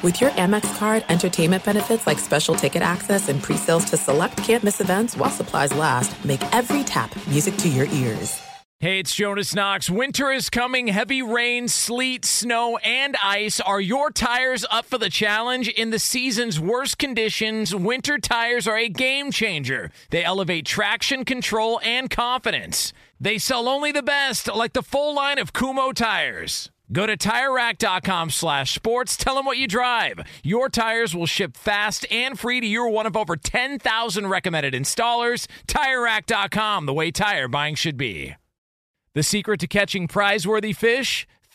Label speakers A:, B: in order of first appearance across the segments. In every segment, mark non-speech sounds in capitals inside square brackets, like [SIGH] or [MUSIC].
A: With your Amex card, entertainment benefits like special ticket access and pre-sales to select campus events while supplies last, make every tap music to your ears.
B: Hey, it's Jonas Knox. Winter is coming. Heavy rain, sleet, snow, and ice. Are your tires up for the challenge? In the season's worst conditions, winter tires are a game changer. They elevate traction, control, and confidence. They sell only the best, like the full line of Kumho tires. Go to TireRack.com slash sports. Tell them what you drive. Your tires will ship fast and free to your one of over 10,000 recommended installers. TireRack.com, the way tire buying should be. The secret to catching prize-worthy fish?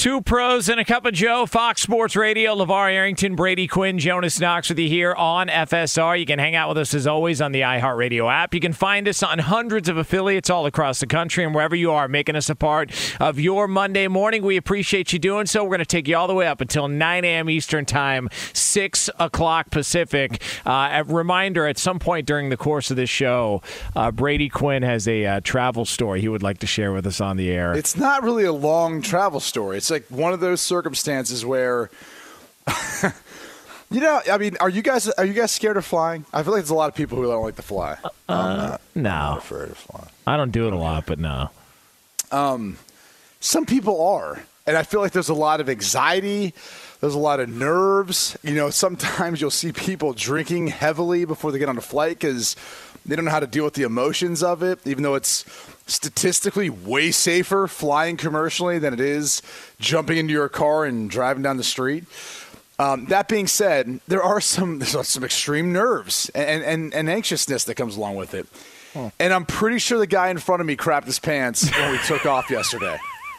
B: Two pros and a cup of Joe, Fox Sports Radio, LeVar Arrington, Brady Quinn, Jonas Knox with you here on FSR. You can hang out with us as always on the iHeartRadio app. You can find us on hundreds of affiliates all across the country and wherever you are, making us a part of your Monday morning. We appreciate you doing so. We're going to take you all the way up until 9 a.m. Eastern Time, 6 o'clock Pacific. Uh, a reminder at some point during the course of this show, uh, Brady Quinn has a uh, travel story he would like to share with us on the air.
C: It's not really a long travel story. It's like one of those circumstances where [LAUGHS] you know, I mean, are you guys are you guys scared of flying? I feel like there's a lot of people who don't like to fly.
B: Uh, no,
C: afraid of flying.
B: I don't do it a lot, but no.
C: Some people are, and I feel like there's a lot of anxiety. There's a lot of nerves. You know, sometimes you'll see people drinking heavily before they get on a flight because they don't know how to deal with the emotions of it, even though it's statistically way safer flying commercially than it is jumping into your car and driving down the street. Um, that being said, there are some [LAUGHS] there's some extreme nerves and, and, and anxiousness that comes along with it. And I'm pretty sure the guy in front of me crapped his pants when we took off yesterday.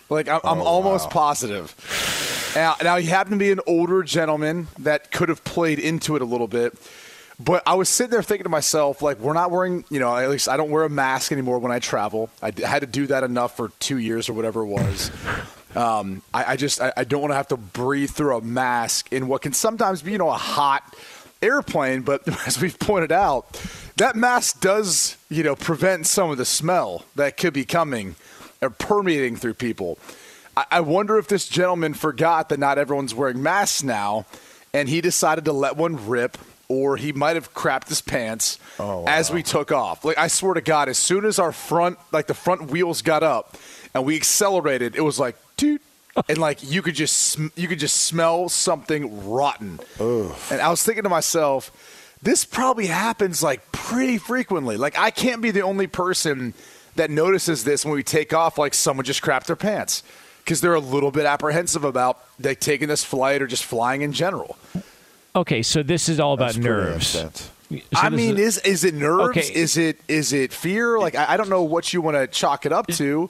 C: Like I'm, I'm almost positive. Now, now he happened to be an older gentleman that could have played into it a little bit. But I was sitting there thinking to myself, like, we're not wearing, you know, at least I don't wear a mask anymore when I travel. I d- had to do that enough for two years or whatever it was. [LAUGHS] Um, I, I just, I, I don't want to have to breathe through a mask in what can sometimes be, you know, a hot airplane. But [LAUGHS] as we've pointed out, that mask does, you know, prevent some of the smell that could be coming or permeating through people. I, I wonder if this gentleman forgot that not everyone's wearing masks now, and he decided to let one rip, or he might have crapped his pants oh, as we took off. Like I swear to God, as soon as our front, like the front wheels got up, and we accelerated, it was like dude. And like you could just sm- you could just smell something rotten, and I was thinking to myself, this probably happens like pretty frequently. Like I can't be the only person that notices this when we take off. Like someone just crapped their pants because they're a little bit apprehensive about like taking this flight or just flying in general.
B: Okay, so this is all about
D: That's
B: nerves. So
C: I mean, is is it nerves?
B: Okay.
C: Is it is it fear? Like I, I don't know what you want to chalk it up to.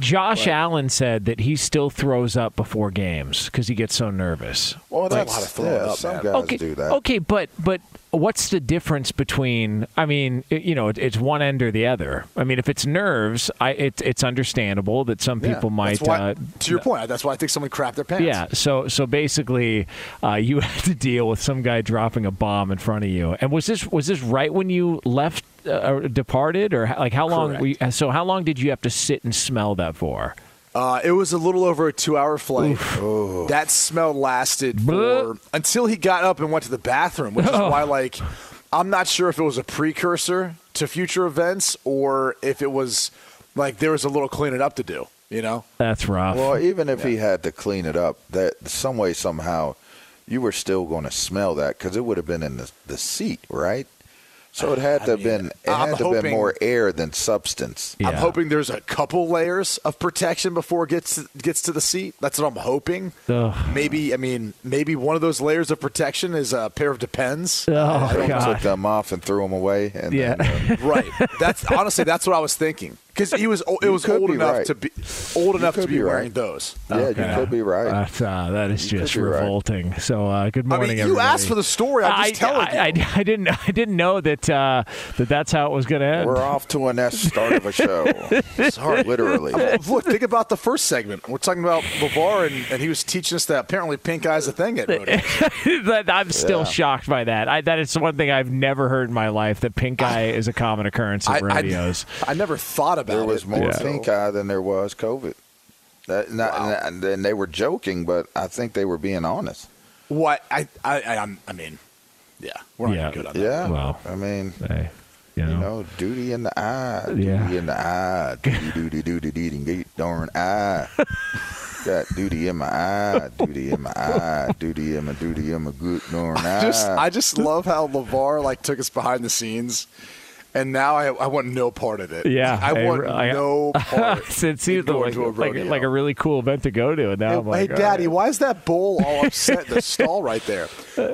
B: Josh Allen said that he still throws up before games because he gets so nervous.
E: Well, that's a
C: lot of throwing
E: yeah,
C: up,
E: some
C: man.
E: guys
B: okay,
E: do that.
B: okay, but but what's the difference between? I mean, it- you know, it, it's one end or the other. I mean, if it's nerves, I it, it's understandable that some
C: Yeah,
B: people might.
C: Why,
B: uh,
C: to your point, that's why I think someone crapped their pants.
B: yeah, so so basically, uh, you [LAUGHS] had to deal with some guy dropping a bomb in front of you. And was this was this right when you left, uh, departed, or like how long?
C: Correct.
B: Were you, so how long did you have to sit and smell that for?
C: Uh, it was a little over a two-hour flight. That smell lasted for until he got up and went to the bathroom, which is
B: Oh. [LAUGHS]
C: why, like, I'm not sure if it was a precursor to future events or if it was like there was a little cleaning up to do. You know?
B: That's rough.
E: Well, even if he had to clean it up, that some way somehow, you were still going to smell that because it would have been in the, the seat, right? So it had to have
C: mean,
E: been it
C: I'm
E: had to have been more air than substance.
B: Yeah.
C: I'm hoping there's a couple layers of protection before it gets to, gets to the seat. That's what I'm hoping.
B: Ugh.
C: Maybe I mean maybe one of those layers of protection is a pair of Depends.
B: Oh
E: They took them off and threw them away. And
B: Yeah.
E: then, uh, [LAUGHS]
C: right. That's honestly that's what I was thinking because he was it was old enough
E: right.
C: to be old enough to be,
E: be right.
C: wearing those.
E: yeah,
B: Okay.
E: you could be right.
B: That's, uh, that is
E: You
B: just
E: could be right.
B: revolting. So, uh, good
C: I
B: morning,
C: mean, you
B: everybody.
C: asked for the story. I'm just telling
B: I,
C: you.
B: I, I didn't. I didn't know that uh, that that's how it was going to end.
E: We're off to a nest start of a show. [LAUGHS] Sorry, literally.
C: Look, think about the first segment. We're talking about LeVar, and, and he was teaching us that apparently pink eye's a thing at.
B: That- [LAUGHS] I'm still
E: Yeah.
B: shocked by that. I, that is one thing I've never heard in my life. That pink eye is a common occurrence
C: I,
B: at
C: I,
B: rodeos.
C: I never thought about
E: There
C: it.
E: was more
B: Yeah.
E: pink eye than there was COVID. That, not, and then they were joking, but I think they were being honest.
C: What I I I, I'm- I mean, yeah, we're not
B: Yeah.
C: good on that.
E: Yeah.
B: Well.
E: I mean,
B: Hey, you know.
E: you know, duty in the eye, duty
B: Yeah.
E: in the eye, duty, duty, duty, duty, duty, darn eye. [LAUGHS] Got duty in my eye, duty in my eye, duty in my duty in my good darn eye.
C: Just I just love how Levar like took us behind the scenes, and now I, I want no part of it.
B: Yeah,
C: I
B: I-
C: want
B: I-
C: no part.
B: it seems
C: going
B: like,
C: to a
B: like,
C: rodeo.
B: like a really cool event to go to. And now
C: Hey,
B: I'm like,
C: hey, Daddy,
B: right.
C: why is that bull all [LAUGHS] upset in the stall right there?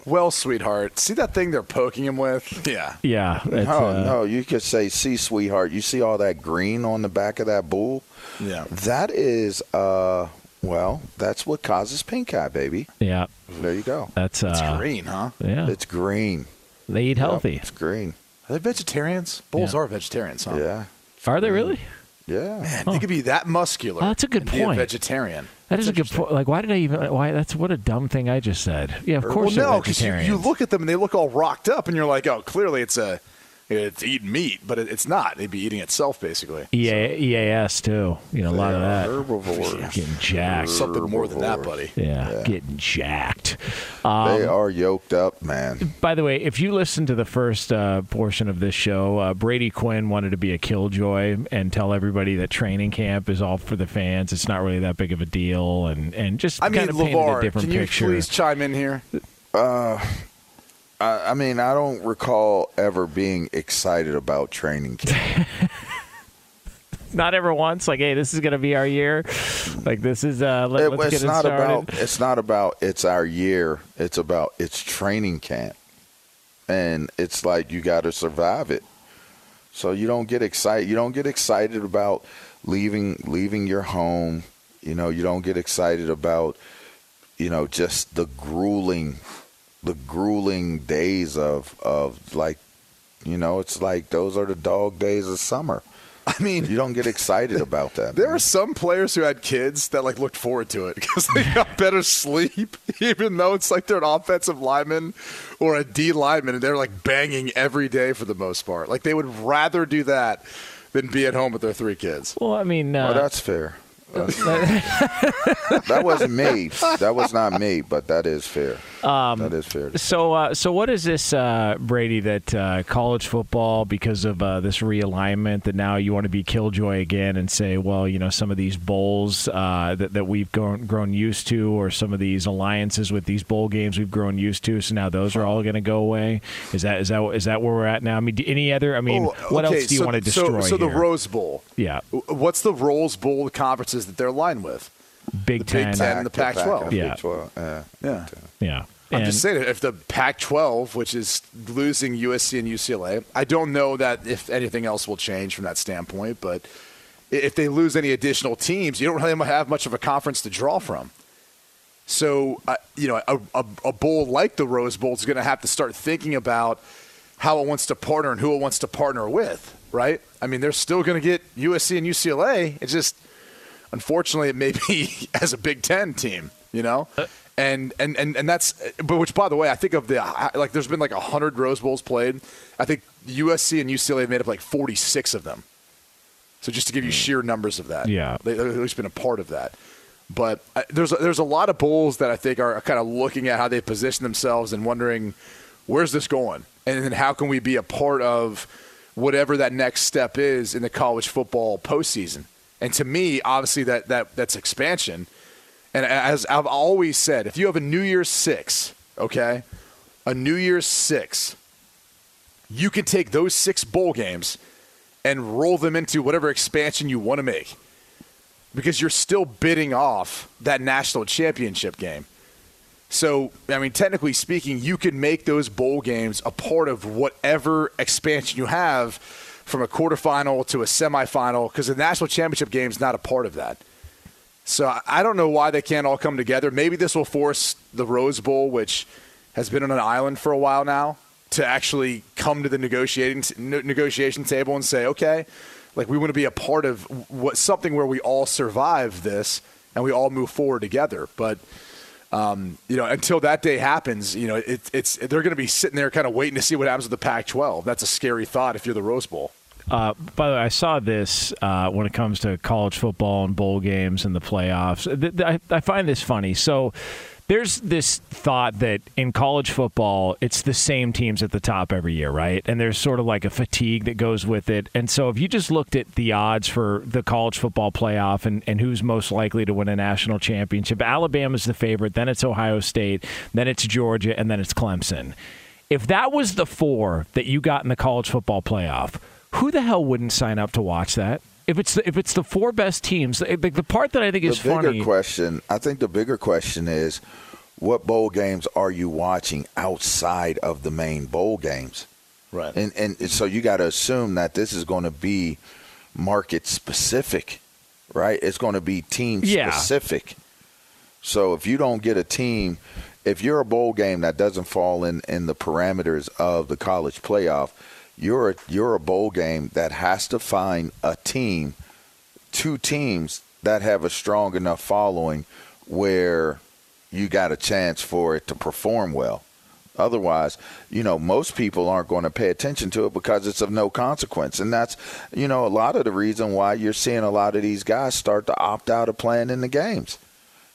C: Well, sweetheart, see that thing they're poking him with? Yeah.
B: Yeah. It's,
E: no,
B: uh,
E: no, you could say, see, sweetheart, you see all that green on the back of that bull?
C: Yeah.
E: That is, uh, well, that's what causes pink eye, baby.
B: Yeah.
E: There you go.
B: That's uh,
C: It's green, huh?
B: Yeah.
E: It's green.
B: they eat
E: Yep,
B: healthy.
E: it's green.
C: Are they vegetarians? Bulls
B: Yeah.
C: are vegetarians, huh?
E: Yeah.
B: Are they really?
E: Yeah.
C: Man, they could be that muscular.
B: Oh, that's a good
C: and be
B: point.
C: vegetarian.
B: That is a good point. Like, why did I even? Why? That's what a dumb thing I just said. Yeah, of er, course
C: well,
B: they're
C: no, because you,
B: vegetarians.
C: you look at them and they look all rocked up, and you're like, oh, clearly it's a it's eating meat, but it's not. They'd be eating itself basically.
B: EA, EAS too. You know, a lot of that.
E: Herbivores.
B: Getting jacked.
C: Something more than that, buddy.
B: Yeah, getting jacked. Um,
E: they are yoked up, man.
B: By the way, if you listen to the first uh, portion of this show, uh, Brady Quinn wanted to be a killjoy and tell everybody that training camp is all for the fans. It's not really that big of a deal, and and just
C: I mean,
B: kind of painted a
C: Levar,
B: different
C: can you
B: picture.
C: please chime in here?
E: I, I mean, I don't recall ever being excited about training camp. [LAUGHS]
B: Not ever once, like, hey, this is going to be our year. Like this is uh, let,
E: It-
B: us
E: it's
B: get it
E: not
B: started.
E: about it's not about it's our year. It's about it's training camp, and it's like you got to survive it. So you don't get excited. You don't get excited about leaving leaving your home. You know, you don't get excited about you know just the grueling the grueling days of of like you know it's like those are the dog days of summer. [LAUGHS]
C: I mean,
E: You don't get excited about that. [LAUGHS]
C: There
E: man.
C: are some players who had kids that like looked forward to it [LAUGHS] because they got better sleep, even though it's like they're an offensive lineman or a D lineman, and they're like banging every day for the most part. Like they would rather do that than be at home with their three kids.
B: Well, I mean, uh,
E: Oh, that's fair. That wasn't me. [LAUGHS] That was not me, but that is fair.
B: Um,
E: that is fair.
B: So, uh, so what is this, uh, Brady? That uh, college football, because of uh, this realignment, that now you want to be killjoy again and say, well, you know, some of these bowls uh, that that we've grown grown used to, or some of these alliances with these bowl games we've grown used to, so now those are all going to go away. Is that is that is that where we're at now? I mean, do- any other? I mean,
C: Oh,
B: what else do you
C: so-
B: want to destroy
C: So, the
B: here?
C: Rose Bowl.
B: yeah,
C: What's the Rose Bowl conferences that they're aligned with?
B: Big
C: the
B: Ten.
C: Big Ten and the
E: Pac-
C: Pac-12.
B: Yeah.
E: Pac-12, yeah.
C: Yeah.
B: Yeah,
C: I'm
B: And-
C: just saying, if the Pac-12, which is losing USC and UCLA, I don't know that if anything else will change from that standpoint, but if they lose any additional teams, you don't really have much of a conference to draw from. So, uh, you know, a, a, a bowl like the Rose Bowl is going to have to start thinking about how it wants to partner and who it wants to partner with, right? I mean, they're still going to get USC and UCLA. It's just, unfortunately, it may be [LAUGHS] as a Big Ten team, you know? Uh, and, and, and, and that's, but which, by the way, I think of the, like, there's been like 100 Rose Bowls played. I think USC and UCLA have made up like 46 of them. So just to give you mm. sheer numbers of that.
F: Yeah.
C: They, they've at least been a part of that. But I, there's there's a lot of Bowls that I think are kind of looking at how they position themselves and wondering where's this going, and then how can we be a part of whatever that next step is in the college football postseason. And to me, obviously that that that's expansion. And as I've always said, if you have a New Year's six, okay, a New Year's six, you can take those six bowl games and roll them into whatever expansion you want to make because you're still bidding off that national championship game. So, I mean, technically speaking, you can make those bowl games a part of whatever expansion you have from a quarterfinal to a semifinal because the national championship game is not a part of that. So, I don't know why they can't all come together. Maybe this will force the Rose Bowl, which has been on an island for a while now, to actually come to the negotiating negotiation table and say, okay, like we want to be a part of what something where we all survive this and we all move forward together. But um, you know, until that day happens, you know, it, it's they're going to be sitting there kind of waiting to see what happens with the Pac-12. That's a scary thought if you're the Rose Bowl.
F: Uh, by the way, I saw this uh, when it comes to college football and bowl games and the playoffs. I, I find this funny. So there's this thought that in college football, it's the same teams at the top every year, right? And there's sort of like a fatigue that goes with it. And so if you just looked at the odds for the college football playoff and, and who's most likely to win a national championship, Alabama's the favorite, then it's Ohio State, then it's Georgia, and then it's Clemson. If that was the four that you got in the college football playoff, who the hell wouldn't sign up to watch that? if it's the, if it's the four best teams, the, the part that I think
E: the
F: is
E: bigger
F: funny.
E: question, I think the bigger question is, what bowl games are you watching outside of the main bowl games?
C: Right.
E: And and so you got to assume that this is going to be market specific, right? It's going to be team specific.
F: Yeah.
E: specific. So if you don't get a team, if you're a bowl game that doesn't fall in in the parameters of the college playoff, you're a, you're a bowl game that has to find a team, two teams that have a strong enough following where you got a chance for it to perform well. Otherwise, you know, most people aren't going to pay attention to it because it's of no consequence. And that's, you know, a lot of the reason why you're seeing a lot of these guys start to opt out of playing in the games.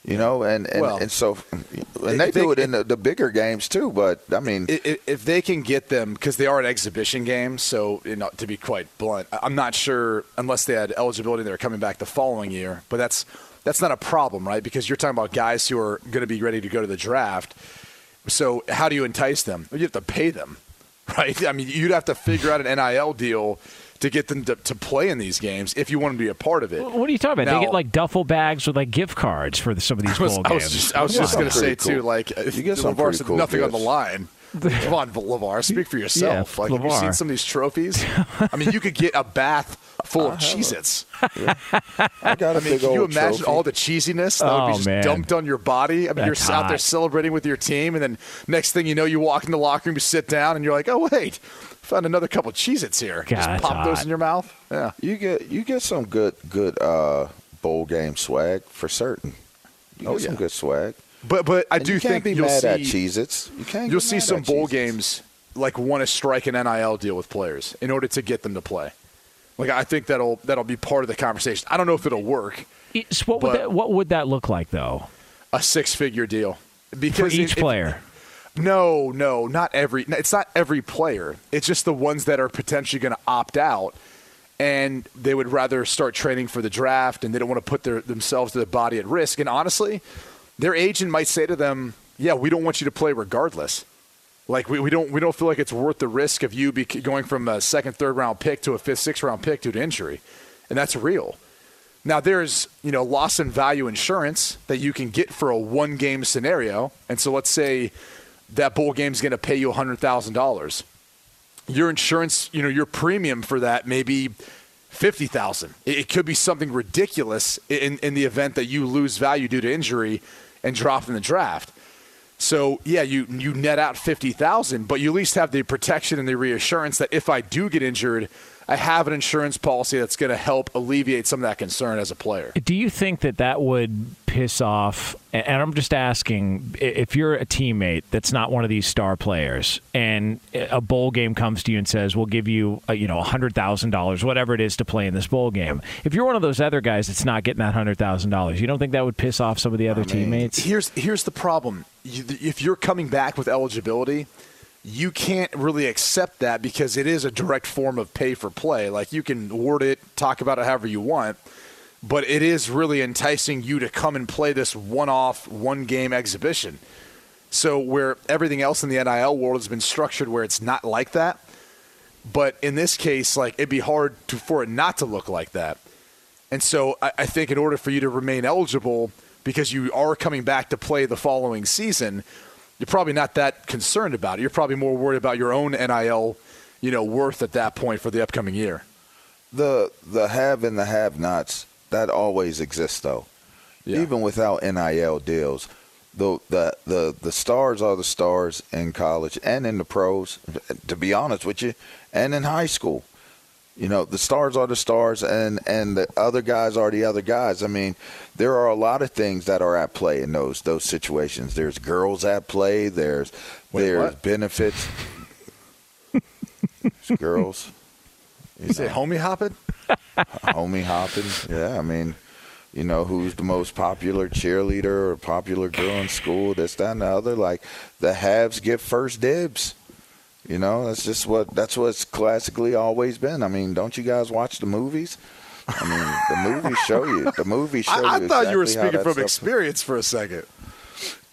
E: You know, and and,
C: Well,
E: and so and they
C: they-
E: do it in the, the bigger games too. But I mean,
C: if they can get them because they are an exhibition game, so you know, to be quite blunt, I'm not sure unless they had eligibility, they're coming back the following year. But that's that's not a problem, right? Because you're talking about guys who are going to be ready to go to the draft. So how do you entice them? You have to pay them, [LAUGHS] right? I mean, you'd have to figure out an NIL deal to get them to, to play in these games if you want to be a part of it.
F: What are you talking about?
C: Now-
F: they get like duffel bags with like gift cards for the, some of these
C: I was,
F: bowl
C: I
F: games.
C: was just, I was
E: You
C: just going to say
E: pretty
C: too,
E: cool-
C: like uh,
E: you get some
C: LeVar said
E: cool
C: nothing on the line. [LAUGHS] Come on, LeVar, speak for yourself.
F: Yeah,
C: like, have you seen some of these trophies? I mean, you could get a bath full of [LAUGHS] Cheez-Its.
E: I got a
C: I mean,
E: big
C: can you imagine
E: trophy.
C: all the cheesiness that would
F: Oh,
C: be just
F: man.
C: dumped on your body? I mean,
F: That's
C: you're out there celebrating with your team, and then next thing you know, you walk in the locker room, you sit down, and you're like, oh, wait, found another couple Cheez-Its here.
F: God,
C: just
F: that's
C: pop those in your mouth. Yeah.
E: You get you get some good good uh, bowl game swag for certain. You
C: Oh,
E: get some
C: yeah.
E: good swag.
C: But but I
E: And
C: do
E: you can't
C: think
E: be
C: you'll
E: mad
C: see
E: at Cheez-Its. You can't.
C: You'll see some bowl games like want to strike an NIL deal with players in order to get them to play. Like I think that'll that'll be part of the conversation. I don't know if it'll work.
F: It's- what would that what would that look like though
C: A six figure deal
F: for each
C: it- it-
F: player?
C: No, no, not every. It's not every player. It's just the ones that are potentially going to opt out, and they would rather start training for the draft, and they don't want to put their themselves to the body at risk. And honestly, their agent might say to them, "Yeah, we don't want you to play regardless. Like we, we don't we don't feel like it's worth the risk of you going from a second, third round pick to a fifth, sixth round pick due to injury, and that's real." Now there's you know loss in value insurance that you can get for a one game scenario, and so let's say that bowl game's going to pay you hundred thousand dollars. Your insurance, you know, your premium for that may be fifty thousand. It, it could be something ridiculous in in the event that you lose value due to injury and drop in the draft. So yeah, you you net out fifty thousand, but you at least have the protection and the reassurance that if I do get injured, I have an insurance policy that's going to help alleviate some of that concern as a player.
B: Do you think that that would piss off? And I'm just asking if you're a teammate that's not one of these star players, and a bowl game comes to you and says, "We'll give you, a, you know, hundred thousand dollars, whatever it is, to play in this bowl game." If you're one of those other guys that's not getting that hundred thousand dollars, you don't think that would piss off some of the other teammates?
C: Here's here's the problem: you, if you're coming back with eligibility you can't really accept that because it is a direct form of pay for play. Like you can word it, talk about it however you want, but it is really enticing you to come and play this one off, one game exhibition. So, where everything else in the NIL world has been structured where it's not like that, but in this case, like it'd be hard to, for it not to look like that. And so, I, I think in order for you to remain eligible, because you are coming back to play the following season, you're probably not that concerned about it. You're probably more worried about your own NIL, you know, worth at that point for the upcoming year.
E: The the have and the have-nots that always exists though. Yeah. Even without NIL deals, the, the the the stars are the stars in college and in the pros. To be honest with you, and in high school. You know, the stars are the stars, and and the other guys are the other guys. I mean, there are a lot of things that are at play in those those situations. There's girls at play. There's Wait, there's what? benefits. [LAUGHS] girls.
C: You, you say homie hopping? [LAUGHS]
E: homie hopping. Yeah, I mean, you know, who's the most popular cheerleader or popular girl in school? This, that, and the other. Like the haves get first dibs. You know, that's just what that's what's classically always been. I mean, don't you guys watch the movies? I mean, the movies show you. The movies [LAUGHS] show
C: I,
E: you.
C: I thought
E: exactly
C: you were speaking from experience for a second.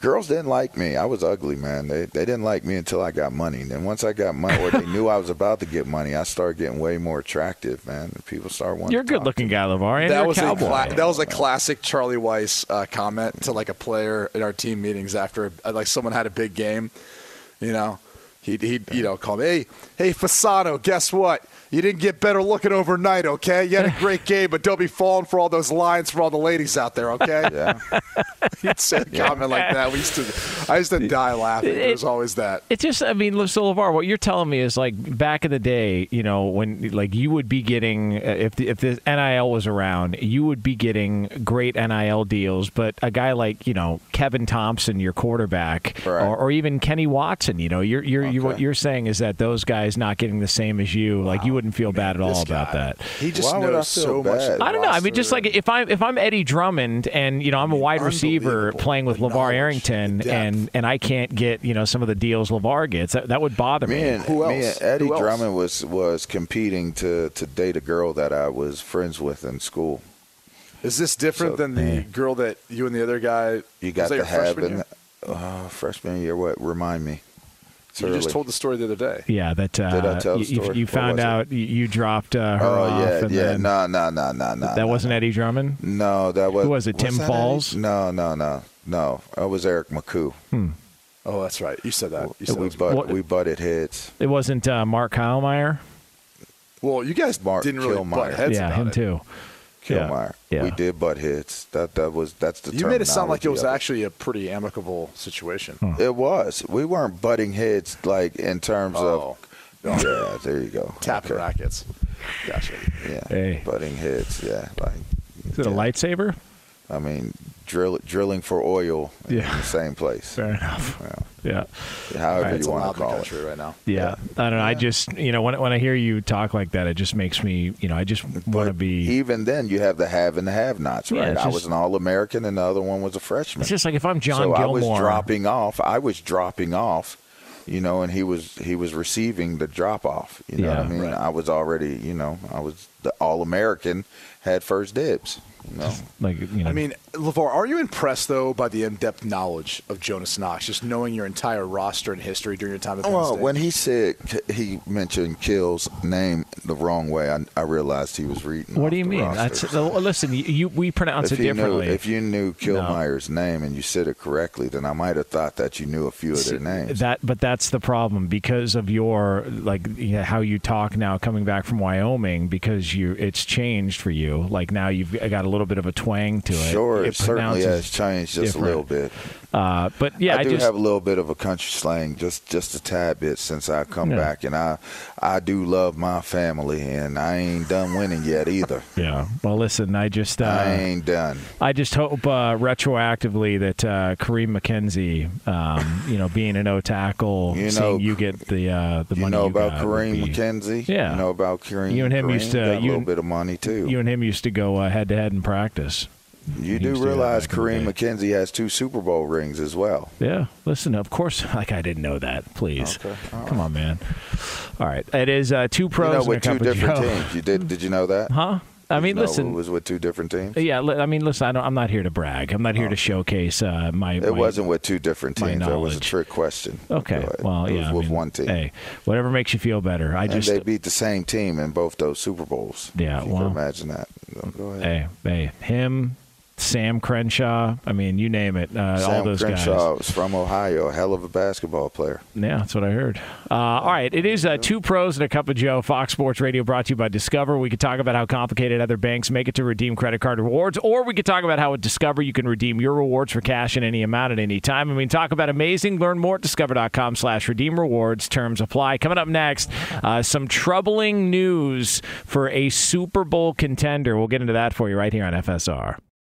E: Girls didn't like me. I was ugly, man. They they didn't like me until I got money. Then once I got money, or they knew I was about to get money, I started getting way more attractive, man. People start wanting.
B: You're a good-looking guy, LeVar.
C: That
B: was a,
C: a cla- that was a classic Charlie Weis uh, comment to like a player in our team meetings after like someone had a big game, you know He'd, he'd you know, call me, hey, hey, Fasano, guess what? You didn't get better looking overnight, okay? You had a great [LAUGHS] game, but don't be falling for all those lines for all the ladies out there, okay? [LAUGHS]
E: Yeah.
C: He'd say a comment like that. We used to, I used to die laughing. It, was always that.
B: It's just, I mean, so LeVar, what you're telling me is like back in the day, you know, when like you would be getting, uh, if the, if the NIL was around, you would be getting great NIL deals, but a guy like, you know, Kevin Thompson, your quarterback, right. or, or, even Kenny Watson, you know, you're, you're, okay. you, what you're saying is that those guys not getting the same as you, wow. like you wouldn't feel bad at all
C: guy,
B: about that.
C: He just Why knows so much.
B: I don't know. I mean, just like if I'm if I'm Eddie Drummond and you know I'm a wide receiver playing with LeVar Arrington and and I can't get you know some of the deals LeVar gets, that, that would bother me.
E: Me and,
C: Who else?
E: Me and Eddie Drummond was was competing to to date a girl that I was friends with in school.
C: Is this different so, than the man. girl that you and the other guy?
E: You got
C: to
E: have in uh, freshman year. What remind me?
C: You just told the story the other day.
B: Yeah, that uh,
E: Did I tell
B: you,
E: story?
B: you found out you dropped uh, her
E: oh,
B: off.
E: yeah, yeah. No, no, no, no, no.
B: That
E: no,
B: wasn't
E: no.
B: Eddie Drummond.
E: No, that was.
B: Who was it? Tim Falls.
E: Eddie? No, no, no, no. That was Eric McCoo.
B: Hmm.
C: Oh, that's right. You said that. You said
E: we,
C: that
E: butt, what, we butted heads.
B: It wasn't uh, Mark Kylemeyer.
C: Well, you guys
E: Mark
C: didn't really
E: Killmeyer.
C: butt heads.
B: Yeah, him
C: it.
B: too.
E: Killmeyer. Yeah. We did butt heads. That that was that's the.
C: You made it sound like it was actually a pretty amicable situation.
E: Hmm. It was. We weren't butting heads like in terms
C: oh.
E: of. Oh. Yeah, there you go.
C: Tapping
E: okay.
C: rackets. Gotcha.
E: Yeah.
B: Hey.
E: Butting heads. Yeah. Like.
B: Is it yeah. a lightsaber?
E: I mean, drill, drilling for oil
B: yeah.
E: in the same place.
B: Fair enough. Yeah.
E: yeah. However
C: right,
E: you want to call
C: it. right now.
B: Yeah. yeah. I don't know. I just, you know, when, when I hear you talk like that, it just makes me, you know, I just want to be.
E: Even then, you have the have and the have nots, right? Just, I was an All American and the other one was a freshman.
B: It's just like if I'm John
E: so
B: Gilmore.
E: I was dropping off. I was dropping off. You know, and he was he was receiving the drop off. You know
B: yeah,
E: what I mean?
B: Right.
E: I was already, you know, I was the All American, had first dibs. No.
F: Like you know,
C: I mean, LeVar, are you impressed, though, by the in depth knowledge of Jonas Knox, just knowing your entire roster and history during your time at Penn
E: Well,
C: State?
E: when he said he mentioned Kill's name the wrong way, I, I realized he was reading.
F: what
E: off
F: do you
E: the
F: mean? That's listen. You, you we pronounce
E: if
F: it
E: you
F: differently.
E: Knew, if you knew Killmeyer's name and you said it correctly, then I might have thought that you knew a few of their names.
F: That, but that's the problem because of your like you know, how you talk now, coming back from Wyoming, because you it's changed for you. Like now you've got a little bit of a twang to it.
E: Sure, it,
F: it
E: certainly has changed just
F: different.
E: a little bit.
F: Uh, but yeah,
E: I,
F: I,
E: do
F: just
E: have a little bit of a country slang, just just a tad bit since I come
F: Yeah.
E: back, and I I do love my family, and I ain't done winning yet either. [LAUGHS]
F: yeah. Well, listen, I just uh,
E: I ain't done.
F: I just hope uh, retroactively that uh, Kareem McKenzie, um, you know, being an O tackle,
E: You know-
F: seeing you get the uh, the
E: You
F: money
E: know
F: you
E: about
F: got
E: Kareem
F: be-
E: McKenzie?
F: Yeah.
E: You know about Kareem?
F: You and him
E: Kareem
F: used to-
E: got a little bit of money too.
F: You and him used to go head to head in practice.
E: You do
F: used to do that
E: realize Kareem. McKenzie has two Super Bowl rings as well.
F: Yeah, listen, of course, [LAUGHS] like I didn't know that. Please,
E: Okay,
F: come on, man. All right, it is uh, two pros
E: you know, with two different teams. You did? Did you know that?
F: Huh? I mean,
E: you know
F: listen.
E: it was with two different teams.
F: Yeah, I mean, listen. I don't, I'm not here to brag. I'm not here to showcase uh, my.
E: It
F: my-
E: wasn't with two different teams. That was a trick question.
F: Okay. Well,
E: it
F: yeah. I
E: with
F: mean,
E: one team.
F: Hey, whatever makes you feel better. I
E: and
F: just.
E: they beat the same team in both those Super Bowls.
F: Yeah, well-
E: imagine that. Go ahead.
F: Hey, hey, him, Sam Crenshaw. I mean, you name it. Uh,
E: Sam
F: all those
E: Crenshaw
F: guys.
E: is from Ohio, a hell of a basketball player.
F: Yeah, that's what I heard. Uh, all right, it is uh, two pros and a cup of Joe. Fox Sports Radio brought to you by Discover. We could talk about how complicated other banks make it to redeem credit card rewards, or we could talk about how at Discover you can redeem your rewards for cash in any amount at any time. I mean, talk about amazing. Learn more at discover.com slash redeem rewards. Terms apply. Coming up next, uh, some troubling news for a Super Bowl contender. We'll get into that for you right here on FSR.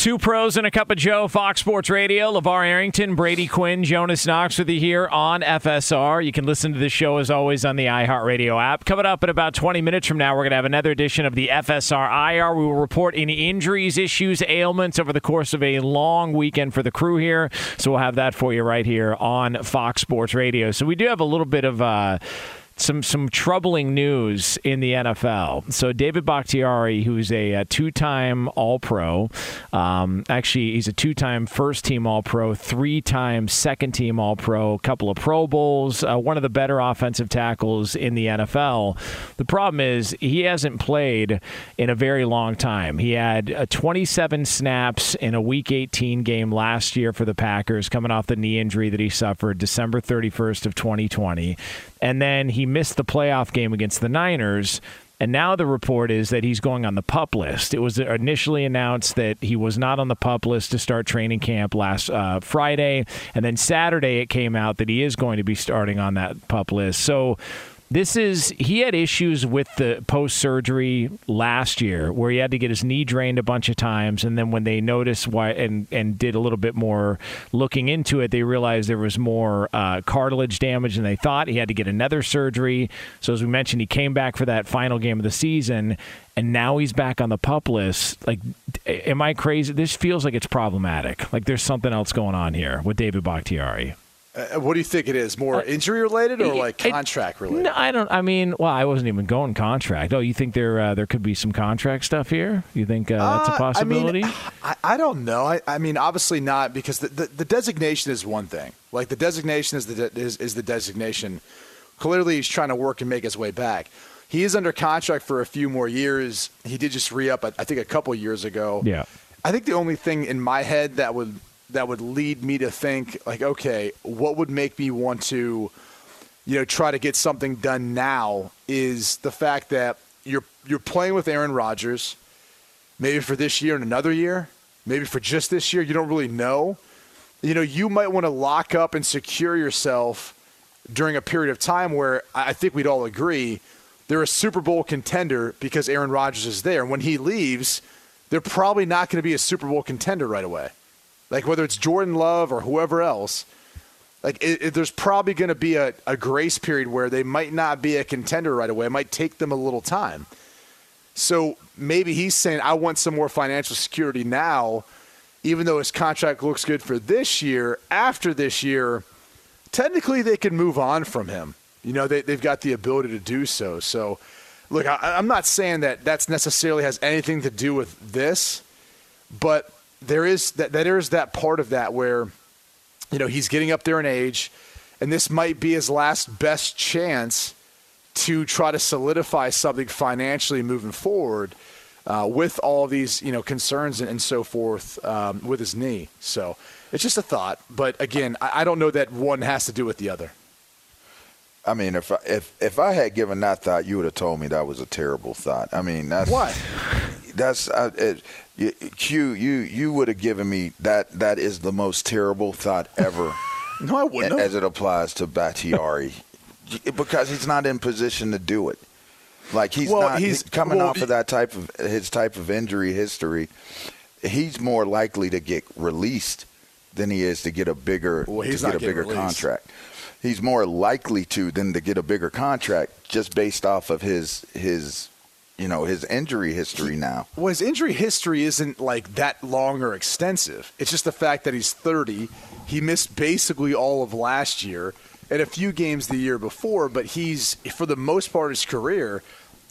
B: Two pros and a cup of Joe, Fox Sports Radio. LeVar Arrington, Brady Quinn, Jonas Knox with you here on FSR. You can listen to the show as always on the iHeartRadio app. Coming up in about 20 minutes from now, we're going to have another edition of the FSR IR. We will report any injuries, issues, ailments over the course of a long weekend for the crew here. So we'll have that for you right here on Fox Sports Radio. So we do have a little bit of. Uh, some some troubling news in the NFL. So David Bakhtiari, who's a, a two-time All-Pro, um, actually he's a two-time first-team All-Pro, three-time second-team All-Pro, a couple of Pro Bowls, uh, one of the better offensive tackles in the NFL. The problem is he hasn't played in a very long time. He had uh, 27 snaps in a Week 18 game last year for the Packers, coming off the knee injury that he suffered December 31st of 2020 and then he missed the playoff game against the Niners. And now the report is that he's going on the pup list. It was initially announced that he was not on the pup list to start training camp last uh, Friday. And then Saturday it came out that he is going to be starting on that pup list. So this is he had issues with the post surgery last year where he had to get his knee drained a bunch of times. And then when they noticed why and and did a little bit more looking into it they realized there was more uh, cartilage damage than they thought. He had to get another surgery. So as we mentioned he came back for that final game of the season and now he's back on the pup list. Like am i crazy? This feels like it's problematic. Like there's something else going on here with david bakhtiari
C: uh, what do you think it is? More uh, injury related or like contract related?
F: No, I don't. I mean, well, I wasn't even going contract. Oh, you think there uh, there could be some contract stuff here? You think uh, that's a possibility?
C: I, mean, I, I don't know. I, I, mean, obviously not because the, the, the, designation is one thing. Like the designation is the de- is, is the designation. Clearly, he's trying to work and make his way back. He is under contract for a few more years. He did just re up, I think, a couple years ago.
F: Yeah.
C: I think the only thing in my head that would that would lead me to think like, okay, what would make me want to, you know, try to get something done now is the fact that you're you're playing with Aaron Rodgers, maybe for this year and another year, maybe for just this year, you don't really know. You know, you might want to lock up and secure yourself during a period of time where I think we'd all agree they're a Super Bowl contender because Aaron Rodgers is there. And when he leaves, they're probably not going to be a Super Bowl contender right away like whether it's Jordan Love or whoever else, like it, it, there's probably going to be a, a grace period where they might not be a contender right away. It might take them a little time. So maybe he's saying, I want some more financial security now, even though his contract looks good for this year. After this year, technically they can move on from him. You know, they, they've got the ability to do so. So look, I, I'm not saying that that's necessarily has anything to do with this, but there is that there is that part of that where, you know, he's getting up there in age, and this might be his last best chance to try to solidify something financially moving forward. Uh, with all these, you know, concerns and, and so forth um, with his knee, so it's just a thought. But again, I, I don't know that one has to do with the other.
E: I mean, if I, if if I had given that thought, you would have told me that was a terrible thought. I mean, that's
C: What? [LAUGHS]
E: That's uh, it, Q. You you would have given me that. That is the most terrible thought ever. [LAUGHS]
C: No, I wouldn't.
E: as it applies to Bakhtiari, [LAUGHS] because he's not in position to do it. Like he's
C: Well,
E: not
C: he's-
E: coming
C: well,
E: off of that type of his type of injury history. He's more likely to get released than he is to get a bigger
C: Well,
E: to get a bigger
C: released.
E: contract. He's more likely to than to get a bigger contract just based off of his his you know his injury history now.
C: Well, his injury history isn't like that long or extensive. It's just the fact that he's 30. He missed basically all of last year and a few games the year before, but he's, for the most part his career,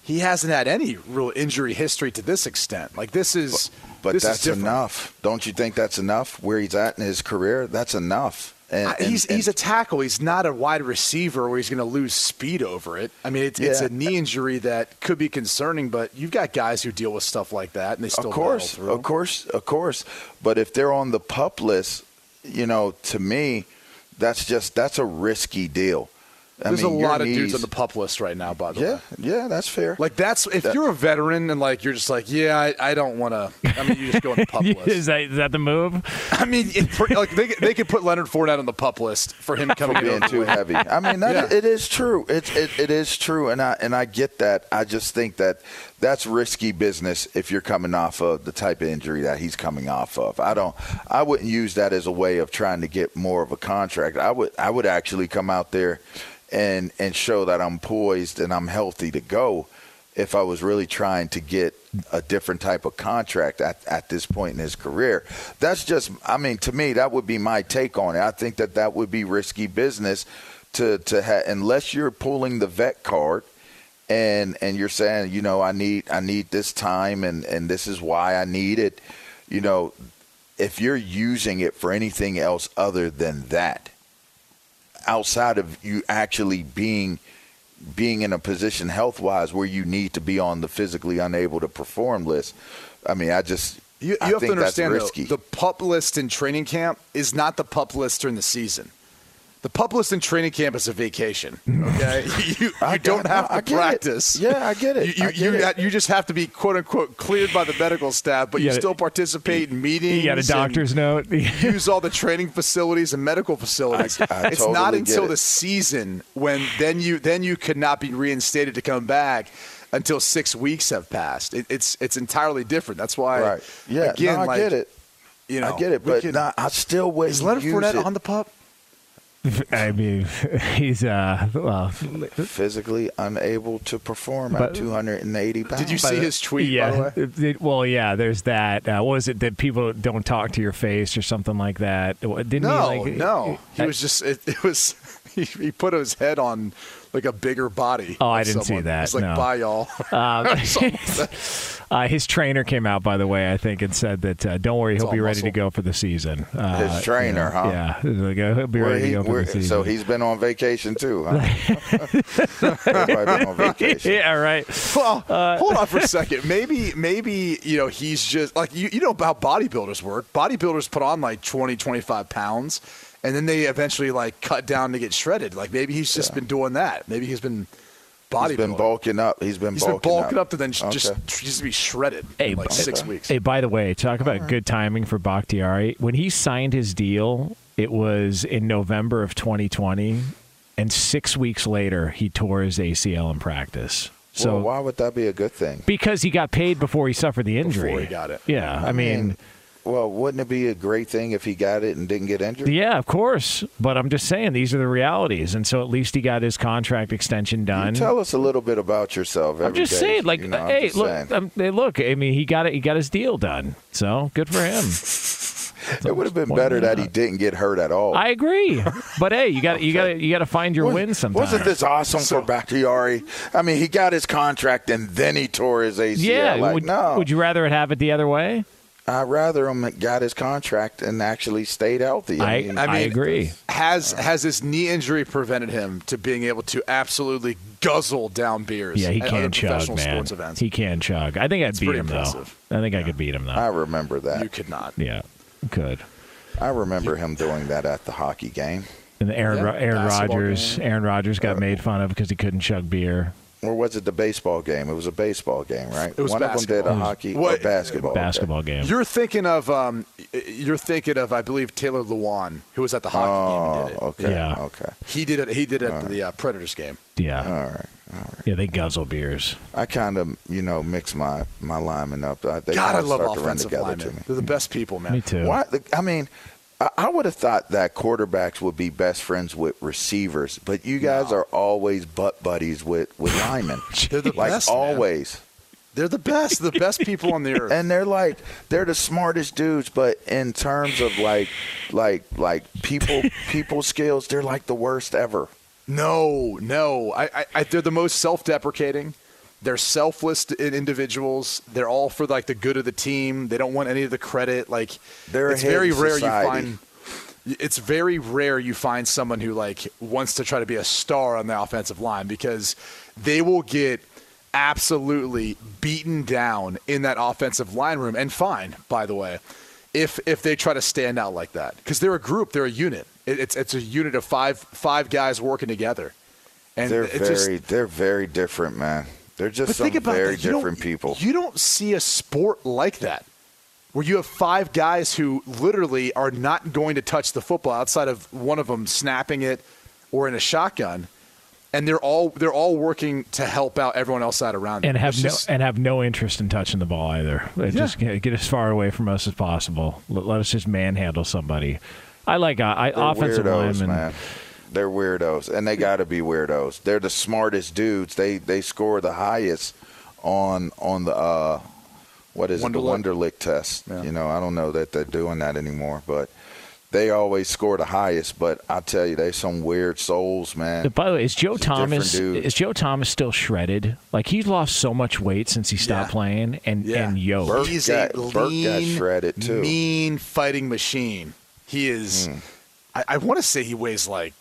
C: he hasn't had any real injury history to this extent. Like, this is.
E: But
C: this
E: that's
C: different.
E: enough. Don't you think that's enough where he's at in his career? That's enough. And, and-
C: he's
E: and-
C: he's a tackle. He's not a wide receiver where he's going to lose speed over it. I mean, it's, it's a knee injury that could be concerning, but you've got guys who deal with stuff like that, and they still
E: of course,
C: through.
E: of course, of course. But if they're on the pup list, you know, to me, that's just that's a risky deal. I
C: There's
E: mean,
C: a
E: your
C: lot of dudes on the pup list right now, by the
E: Yeah,
C: way.
E: yeah, that's fair.
C: Like that's if
E: That-
C: you're a veteran and like you're just like, yeah, I, I don't want to. I mean, you just go on the [LAUGHS] pup
B: is
C: list.
B: that is that the move?
C: I mean, it, like they they could put Leonard Fournette on the pup list for him [LAUGHS] coming
E: for being
C: in
E: too heavy. I mean, that,
C: Yeah.
E: it is true. It's it, it is true, and I and I get that. I just think that that's risky business if you're coming off of the type of injury that he's coming off of. I don't. I wouldn't use that as a way of trying to get more of a contract. I would. I would actually come out there and and show that I'm poised and I'm healthy to go. If I was really trying to get a different type of contract at, at this point in his career, that's just, I mean, to me, that would be my take on it. I think that that would be risky business to to ha- unless you're pulling the vet card and and you're saying you know I need I need this time and and this is why I need it you know if you're using it for anything else other than that outside of you actually being being in a position health wise where you need to be on the physically unable to perform list I mean I just
C: You, you
E: I
C: have to understand though, the pup list in training camp is not the pup list during the season. The pup list in training camp is a vacation. Okay, [LAUGHS] you, you
E: I
C: don't have to
E: get it.
C: practice.
E: Yeah, I get it.
C: You you, you, you just have to be quote unquote cleared by the medical staff, but
B: You gotta-
C: still participate in meetings.
B: You got a doctor's note. [LAUGHS]
C: use all the training facilities and medical facilities.
E: I- I
C: it's
E: totally
C: not until
E: it.
C: the season when then you then you could not be reinstated to come back until six weeks have passed. It, it's it's entirely different. That's why.
E: right yeah
C: Again,
E: no, I
C: like,
E: get it
C: You know,
E: I get it but
C: could-
E: nah, I still wouldn't
C: is Leonard Fournette on the pup? [LAUGHS]
B: I mean, [LAUGHS] he's uh, well,
E: physically unable to perform
B: But-
E: at 280 pounds.
C: Did you see his tweet?
B: yeah.
C: By the way,
B: it- it- well, yeah. There's that. Uh, what was it that people don't talk to your face or something like that? Didn't
C: no,
B: he? Like,
C: no. He
B: I-
C: was just. It, it was. [LAUGHS] He, he put his head on like a bigger body.
B: Oh, I didn't see that,
C: It's like,
B: no.
C: bye, y'all. [LAUGHS]
B: Um,
C: Something like that.
B: uh, his trainer came out, by the way, I think, and said that uh, don't worry, he'll be ready
C: muscle.
B: to go for the season. Uh,
E: His trainer,
B: yeah,
E: huh?
B: Yeah, like, uh, he'll be
E: Where
B: ready
E: he-
B: to go for the season.
E: so he's been on vacation too, huh? [LAUGHS] Been on vacation.
B: yeah, right.
C: Well, hold on for a second. Maybe, maybe you know he's just like you. You know about bodybuilders work. Bodybuilders put on like 20, 25 pounds, and then they eventually like cut down to get shredded. Like maybe he's just been doing that. Maybe he's been bodybuilding.
E: He's been bulking up. He's been
C: He's been
E: bulking,
C: bulking up to then sh- just
E: Okay.
C: just to be shredded
B: Hey,
C: in like
B: okay.
C: six weeks.
B: Hey, by the way, talk about uh-huh. good timing for Bakhtiari. When he signed his deal, it was in November of 2020, and six weeks later, he tore his ACL in practice. So
E: well, why would that be a good thing?
B: because he got paid before he suffered the injury.
C: Before he got it.
B: Yeah, I, mean,
E: well, wouldn't it be a great thing if he got it and didn't get injured?
B: yeah, of course. But I'm just saying these are the realities, and so at least he got his contract extension done.
E: You tell us a little bit about yourself.
B: I'm just
E: day,
B: saying, like,
E: you know,
B: hey, look, um, hey, look. I mean, he got it. He got his deal done. So good for him. [LAUGHS]
E: It would have been better that he didn't get hurt at all.
B: I agree, but hey, you got you got you got to find your win sometimes.
E: Wasn't this awesome for Bakhtiari? I mean, he got his contract and then he tore his ACL.
B: Yeah,
E: like,
B: would,
E: no.
B: would you rather it have it the other way?
E: I'd rather him got his contract and actually stayed healthy.
B: I,
E: mean,
B: I, agree.
C: Has has this knee injury prevented him to being able to absolutely guzzle down beers?
B: Yeah, he
C: at
B: can
C: other
B: chug,
C: professional
B: man.
C: sports events?
B: He can chug. I think I'd
C: It's
B: beat him
C: impressive.
B: though. I think I could beat him though.
E: I remember that.
C: you could not.
B: yeah, could.
E: I remember him doing that at the hockey game.
B: And Aaron
C: Yeah,
B: Ro- Aaron Rodgers,
C: game.
B: Aaron Rodgers got uh, made fun of because he couldn't chug beer.
E: Or was it the baseball game? It was a baseball game, right?
C: It was
E: One of them did a hockey
C: What-
E: or basketball. okay.
B: Basketball game.
C: You're thinking of um, you're thinking of I believe Taylor Lewan, who was at the hockey game and did it.
E: Oh, okay.
B: Yeah.
E: Okay.
C: He did it. He did it at the uh, Predators game.
B: yeah,
E: All right.
B: yeah, they guzzle beers.
E: I kind of, you know, mix my my linemen up. I- They
C: God, I love
E: start to run
C: offensive
E: together to
C: linemen.
E: me.
C: They're the best people, man.
B: Me too.
E: Why? I mean, I, would have thought that quarterbacks would be best friends with receivers, but you guys are always butt buddies with with linemen. [LAUGHS]
C: They're the
E: like
C: best, man.
E: always.
C: They're the best. The best people on the earth.
E: and they're like they're the smartest dudes but in terms of like like like people [LAUGHS] people skills they're like the worst ever
C: No, no. I, I, I they're the most self-deprecating. They're selfless individuals. They're all for like the good of the team. They don't want any of the credit. Like
E: They're
C: it's very rare
E: society.
C: you find. It's very rare you find someone who like wants to try to be a star on the offensive line because they will get absolutely beaten down in that offensive line room and fine by the way if if they try to stand out like that because they're a group they're a unit it, it's it's a unit of five five guys working together and
E: they're
C: it's just-
E: very they're very different man they're just
C: but
E: some
C: think about
E: very
C: that. You
E: different people
C: You don't see a sport like that where you have five guys who literally are not going to touch the football outside of one of them snapping it or in a shotgun, and they're all they're all working to help out everyone else out around them.
B: and have
C: It's
B: no and have no interest in touching the ball either. They Just get, get as far away from us as possible. Let, let us just manhandle somebody. I like uh, I, offensive
E: weirdos
B: linemen.
E: man they're weirdos and they got to be weirdos they're the smartest dudes they they score the highest on on the uh what is it the
C: Wonderlic.
E: Wonderlic test
C: Yeah.
E: you know I don't know that they're doing that anymore but they always score the highest but I tell you they some weird souls man
B: By the way, is Joe
E: He's
B: Thomas is Joe Thomas still shredded? Like he's lost so much weight since he stopped
C: Yeah.
B: playing and
C: Yeah.
B: and yo.
E: Burke
C: he's
E: got-
C: a
E: Burke got
C: lean,
E: shredded, too.
C: mean fighting machine. He is.
E: Hmm.
C: I, I want to say he weighs like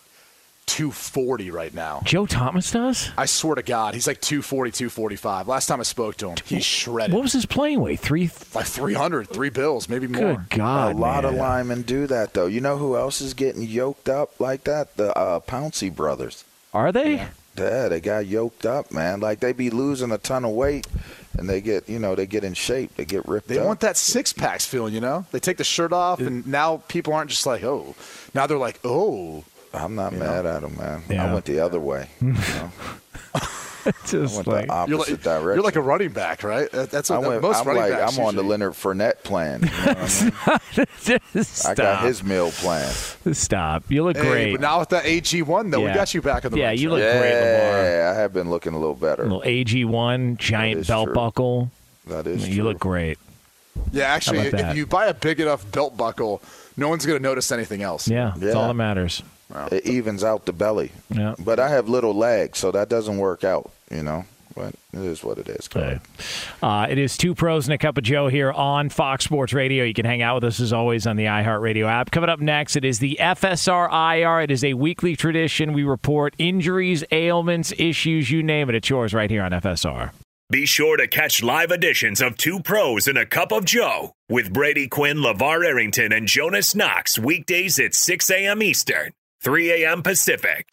C: 240 right now.
B: Joe Thomas does?
C: I swear to God, he's like 240, 245. Last time I spoke to him, he's shredded.
B: What was his playing weight? Three.
C: like 300, three bills, maybe more.
B: Good God,
E: a lot
B: man.
E: of linemen do that though you know who else is getting yoked up like that the uh, Pouncey brothers
B: Are they?
E: Yeah, they got yoked up, man. Like they be losing a ton of weight, and they get, you know, they get in shape. They get ripped
C: They
E: up.
C: want that six packs feeling, you know? They take the shirt off, and now people aren't just like, oh. Now they're like, oh.
E: I'm not mad at him, man.
B: Yeah.
E: I went the other way. You know? [LAUGHS] I
B: Just
E: went
B: like
E: the opposite
C: You're like,
E: direction.
C: you're like a running back, right? That- That's
E: I
C: what
E: went,
C: most
E: I'm
C: running
E: like,
C: backs
E: I'm on the Leonard Fournette plan. You know I, mean? [LAUGHS]
B: just
E: I
B: stop.
E: got his meal plan.
B: Stop. You look
C: Hey,
B: great.
C: but now with the AG1, though, we got you back on the
B: Yeah, you
C: track.
B: look great, LeVar.
E: Yeah, I have been looking a little better.
B: little AG1 giant belt
E: true.
B: buckle.
E: That is
B: You
E: true.
B: look great.
C: Yeah, actually, if
B: that?
C: you buy a big enough belt buckle, no one's going to notice anything else.
B: Yeah, that's all that matters.
E: It evens out the belly.
B: Yeah.
E: But I have little legs, so that doesn't work out, you know. But it is what it is.
B: Okay. Uh, it is two pros and a cup of Joe here on Fox Sports Radio. You can hang out with us as always on the iHeartRadio app. Coming up next, it is the FSR IR. It is a weekly tradition. We report injuries, ailments, issues, you name it. It's yours right here on FSR.
G: Be sure to catch live editions of Two Pros and a Cup of Joe with Brady Quinn, LeVar Arrington, and Jonas Knox weekdays at 6 a.m. Eastern, 3 a.m. Pacific.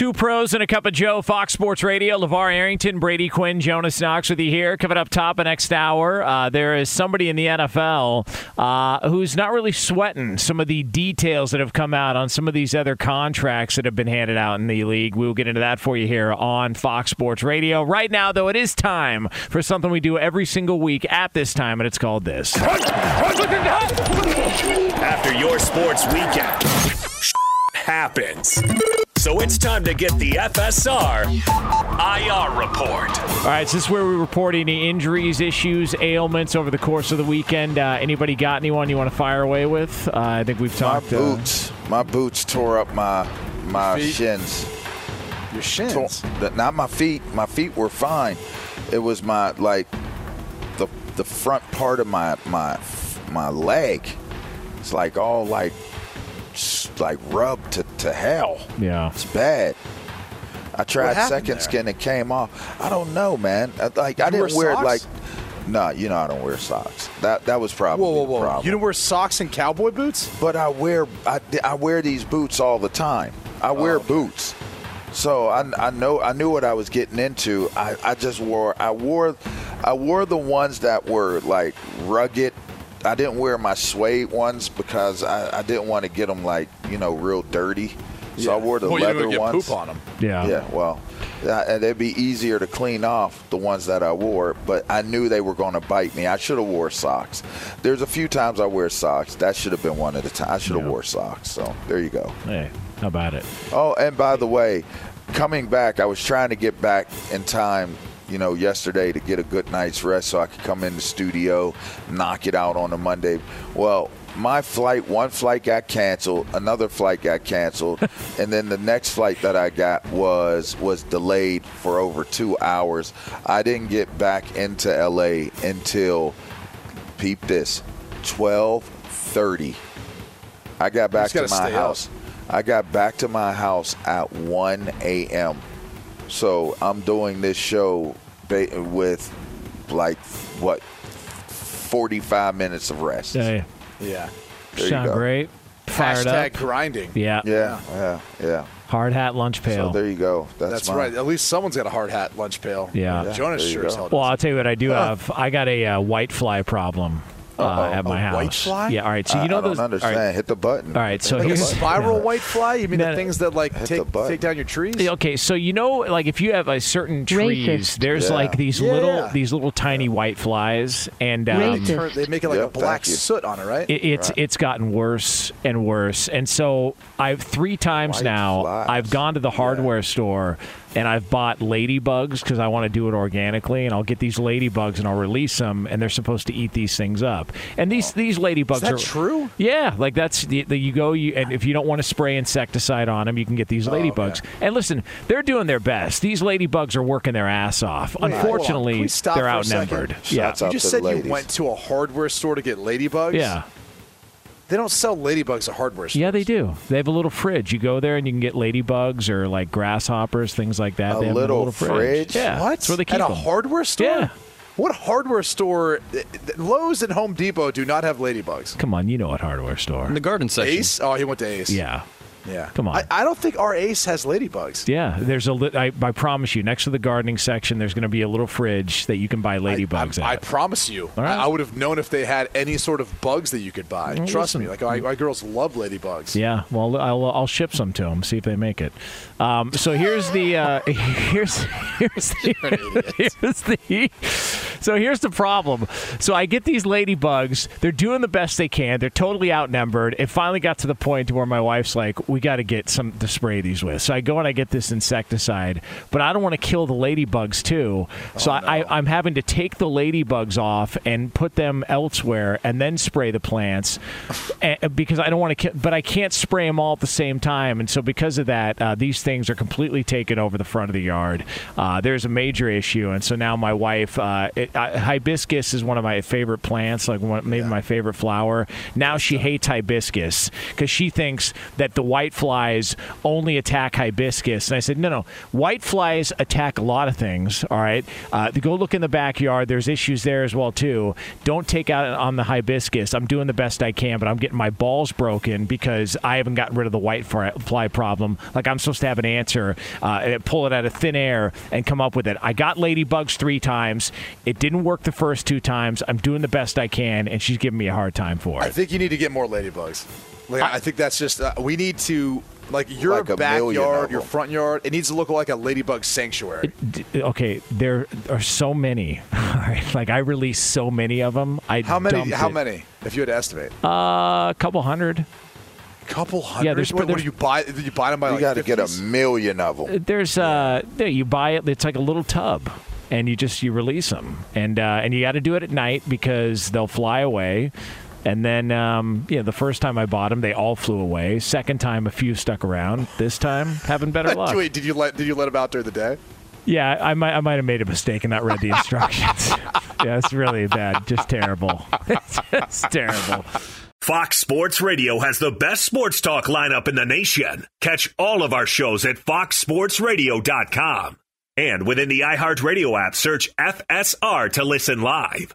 B: Two pros and a cup of Joe, Fox Sports Radio. LeVar Arrington, Brady Quinn, Jonas Knox with you here. Coming up top of next hour, uh, there is somebody in the NFL uh, who's not really sweating some of the details that have come out on some of these other contracts that have been handed out in the league. We will get into that for you here on Fox Sports Radio. Right now, though, it is time for something we do every single week at this time, and it's called this.
G: After your sports weekend, [LAUGHS] happens. So it's time to get the FSR IR report.
B: All right, so this is where we report any injuries, issues, ailments over the course of the weekend. Uh, anybody got anyone you want to fire away with? Uh, I think we've
E: My
B: talked. uh,
E: boots, my boots tore up my my
C: Feet?
E: shins.
C: Your shins.
E: the- not my feet. My feet were fine. It was my like the the front part of my my my leg. It's like all like s- like rubbed to, to hell.
B: yeah.
E: It's bad. I tried second
C: there?
E: skin. It came off. I don't know, man. I, like I didn't
C: wear
E: wear it like. No, you know I don't wear socks. That that was probably
C: Whoa, whoa,
E: the
C: whoa!
E: problem.
C: You don't wear socks and cowboy boots?
E: But I wear I, I wear these boots all the time. I wear
C: Oh.
E: boots, so I, I know I knew what I was getting into. I, I just wore I wore I wore the ones that were like rugged. I didn't wear my suede ones because I, I didn't want to get them like you know real dirty. So I wore the
C: well, you
E: leather
C: don't get
E: ones.
C: poop on them.
B: Yeah.
E: Yeah, well, and it'd be easier to clean off the ones that I wore, but I knew they were going to bite me. I should have wore socks. There's a few times I wear socks. That should have been one of the times. I should have
B: Yeah.
E: wore socks. So there you go.
B: Hey, how about it?
E: Oh, and by the way, coming back, I was trying to get back in time. You know, yesterday to get a good night's rest so I could come in the studio, knock it out on a Monday. Well, my flight, one flight got canceled, another flight got canceled, [LAUGHS] and then the next flight that I got was was delayed for over two hours. I didn't get back into LA until peep this, twelve thirty. I got back
C: gotta
E: my
C: stay up.
E: house. I got back to my house at 1 a.m. So I'm doing this show ba- with like what 45 minutes of rest.
B: Hey,
C: Yeah.
E: There you
B: sound
E: go.
B: great. Fired
C: Hashtag
B: up.
C: grinding.
B: Yeah.
E: Yeah, yeah, yeah.
B: Hard hat, lunch pail.
E: So there you go. That's,
C: That's right. At least someone's got a hard hat lunch pail.
B: Yeah. Yeah,
C: Jonas sure as hell
B: well. I'll tell you what I do have. I got a uh, white fly problem uh, at my
C: A
B: house.
C: white fly?
B: Yeah. All right. So you know
E: I don't
B: those. all
E: understand.
B: right,
E: Hit the button.
B: All right, so
E: Hit the
B: here's-
C: a
E: button.
C: spiral white fly? You mean
B: No,
C: the things that like take
E: the
C: take down your trees?
B: Okay, so you know, like if you have like certain trees,
F: Racist.
B: there's
E: Yeah.
B: like these
C: Yeah.
B: little, these little tiny white flies, and um,
F: Racist.
C: Turn- they make it like
E: Yep,
C: a black soot on it, right?
B: it, it's it's gotten worse and worse. And so I've three times
E: White
B: now
E: flies.
B: I've gone to the hardware store and I've bought ladybugs because I want to do it organically, and I'll get these ladybugs and I'll release them, and they're supposed to eat these things up. And these oh. these ladybugs
C: Is that
B: are
C: true?
B: Yeah, like that's the, the you go you and if you don't want to spray insecticide on them, you can get these
C: Oh,
B: ladybugs. And listen, they're doing their best. These ladybugs are working their ass off.
C: Wait, hold on. Can
B: Unfortunately,
C: stop
B: they're
C: for a second?
B: outnumbered. Yeah.
E: Shots
C: You just said
E: the
C: you went to a hardware store to get ladybugs.
B: Yeah.
C: They don't sell ladybugs at hardware stores.
B: Yeah, they do. They have a little fridge. You go there and you can get ladybugs or like grasshoppers, things like that.
E: A
B: they have
E: little
B: a little
E: fridge?
B: Yeah,
C: What?
B: that's where they keep
C: At a
B: them.
C: hardware store?
B: Yeah.
C: What hardware store? Lowe's and Home Depot do not have ladybugs.
B: Come on, you know what hardware store?
H: In the garden section.
C: Ace? Oh, he went to Ace.
B: Yeah,
C: Yeah.
B: Come on.
C: I, I don't think our Ace has ladybugs.
B: yeah. There's a. Li- I, I promise you, next to the gardening section, there's going to be a little fridge that you can buy ladybugs
C: I, I, promise you.
B: Right.
C: I, I would have known if they had any sort of bugs that you could buy.
B: Well,
C: Trust me. Like my, my girls love ladybugs.
B: Yeah, well, I'll I'll ship some to them. See if they make it. Um, so here's the uh, [LAUGHS] here's here's the, [LAUGHS] here's the so here's the problem. So I get these ladybugs. They're doing the best they can. They're totally outnumbered. It finally got to the point where my wife's like, "We got to get some to spray these with." So I go and I get this insecticide, but I don't want to kill the ladybugs too. So I, I, I'm having to take the ladybugs off and put them elsewhere, and then spray the plants and, [SIGHS] because I don't want to. Ki- but I can't spray them all at the same time, and so because of that, uh, these things are completely taken over the front of the yard. Uh, there's a major issue, and so now my wife, uh, it, uh, hibiscus is one of my favorite plants, like one, maybe my favorite flower. Now she hates hibiscus because she thinks that the white flies only attack hibiscus, and I said, no, no, white flies attack a lot of things. All right, uh, go look in the backyard. There's issues there as well too. Don't take out on the hibiscus. I'm doing the best I can, but I'm getting my balls broken because I haven't gotten rid of the white fly problem. Like I'm supposed to have an answer, uh, and pull it out of thin air and come up with it. I got ladybugs three times. It didn't work the first two times. I'm doing the best I can, and she's giving me a hard time for it.
C: I think you need to get more ladybugs. Like, I, think that's just uh, we need to like your
E: Like
C: backyard, your front yard. It needs to look like a ladybug sanctuary.
B: D- Okay, there are so many. [LAUGHS] All right, like I released so many of them. I
C: how many?
B: dumped
C: How
B: it.
C: many? If you had to estimate,
B: Uh, a couple hundred.
C: couple hundred.
B: Yeah, there's-
C: what, what do you buy? Do you buy them by
E: You
C: like
E: got to get a million of them.
B: There's uh, there you buy it. It's like a little tub, and you just you release them, and uh, and you got to do it at night because they'll fly away. And then, um, yeah, the first time I bought them, they all flew away. Second time, a few stuck around. This time, having better [LAUGHS] luck.
C: Wait, did you let did you let them out during the day?
B: Yeah, I might I might have made a mistake and not read the [LAUGHS] instructions. [LAUGHS] yeah, it's really bad, just terrible. It's just terrible.
G: Fox Sports Radio has the best sports talk lineup in the nation. Catch all of our shows at foxsportsradio.com. And within the iHeartRadio app, search FSR to listen live.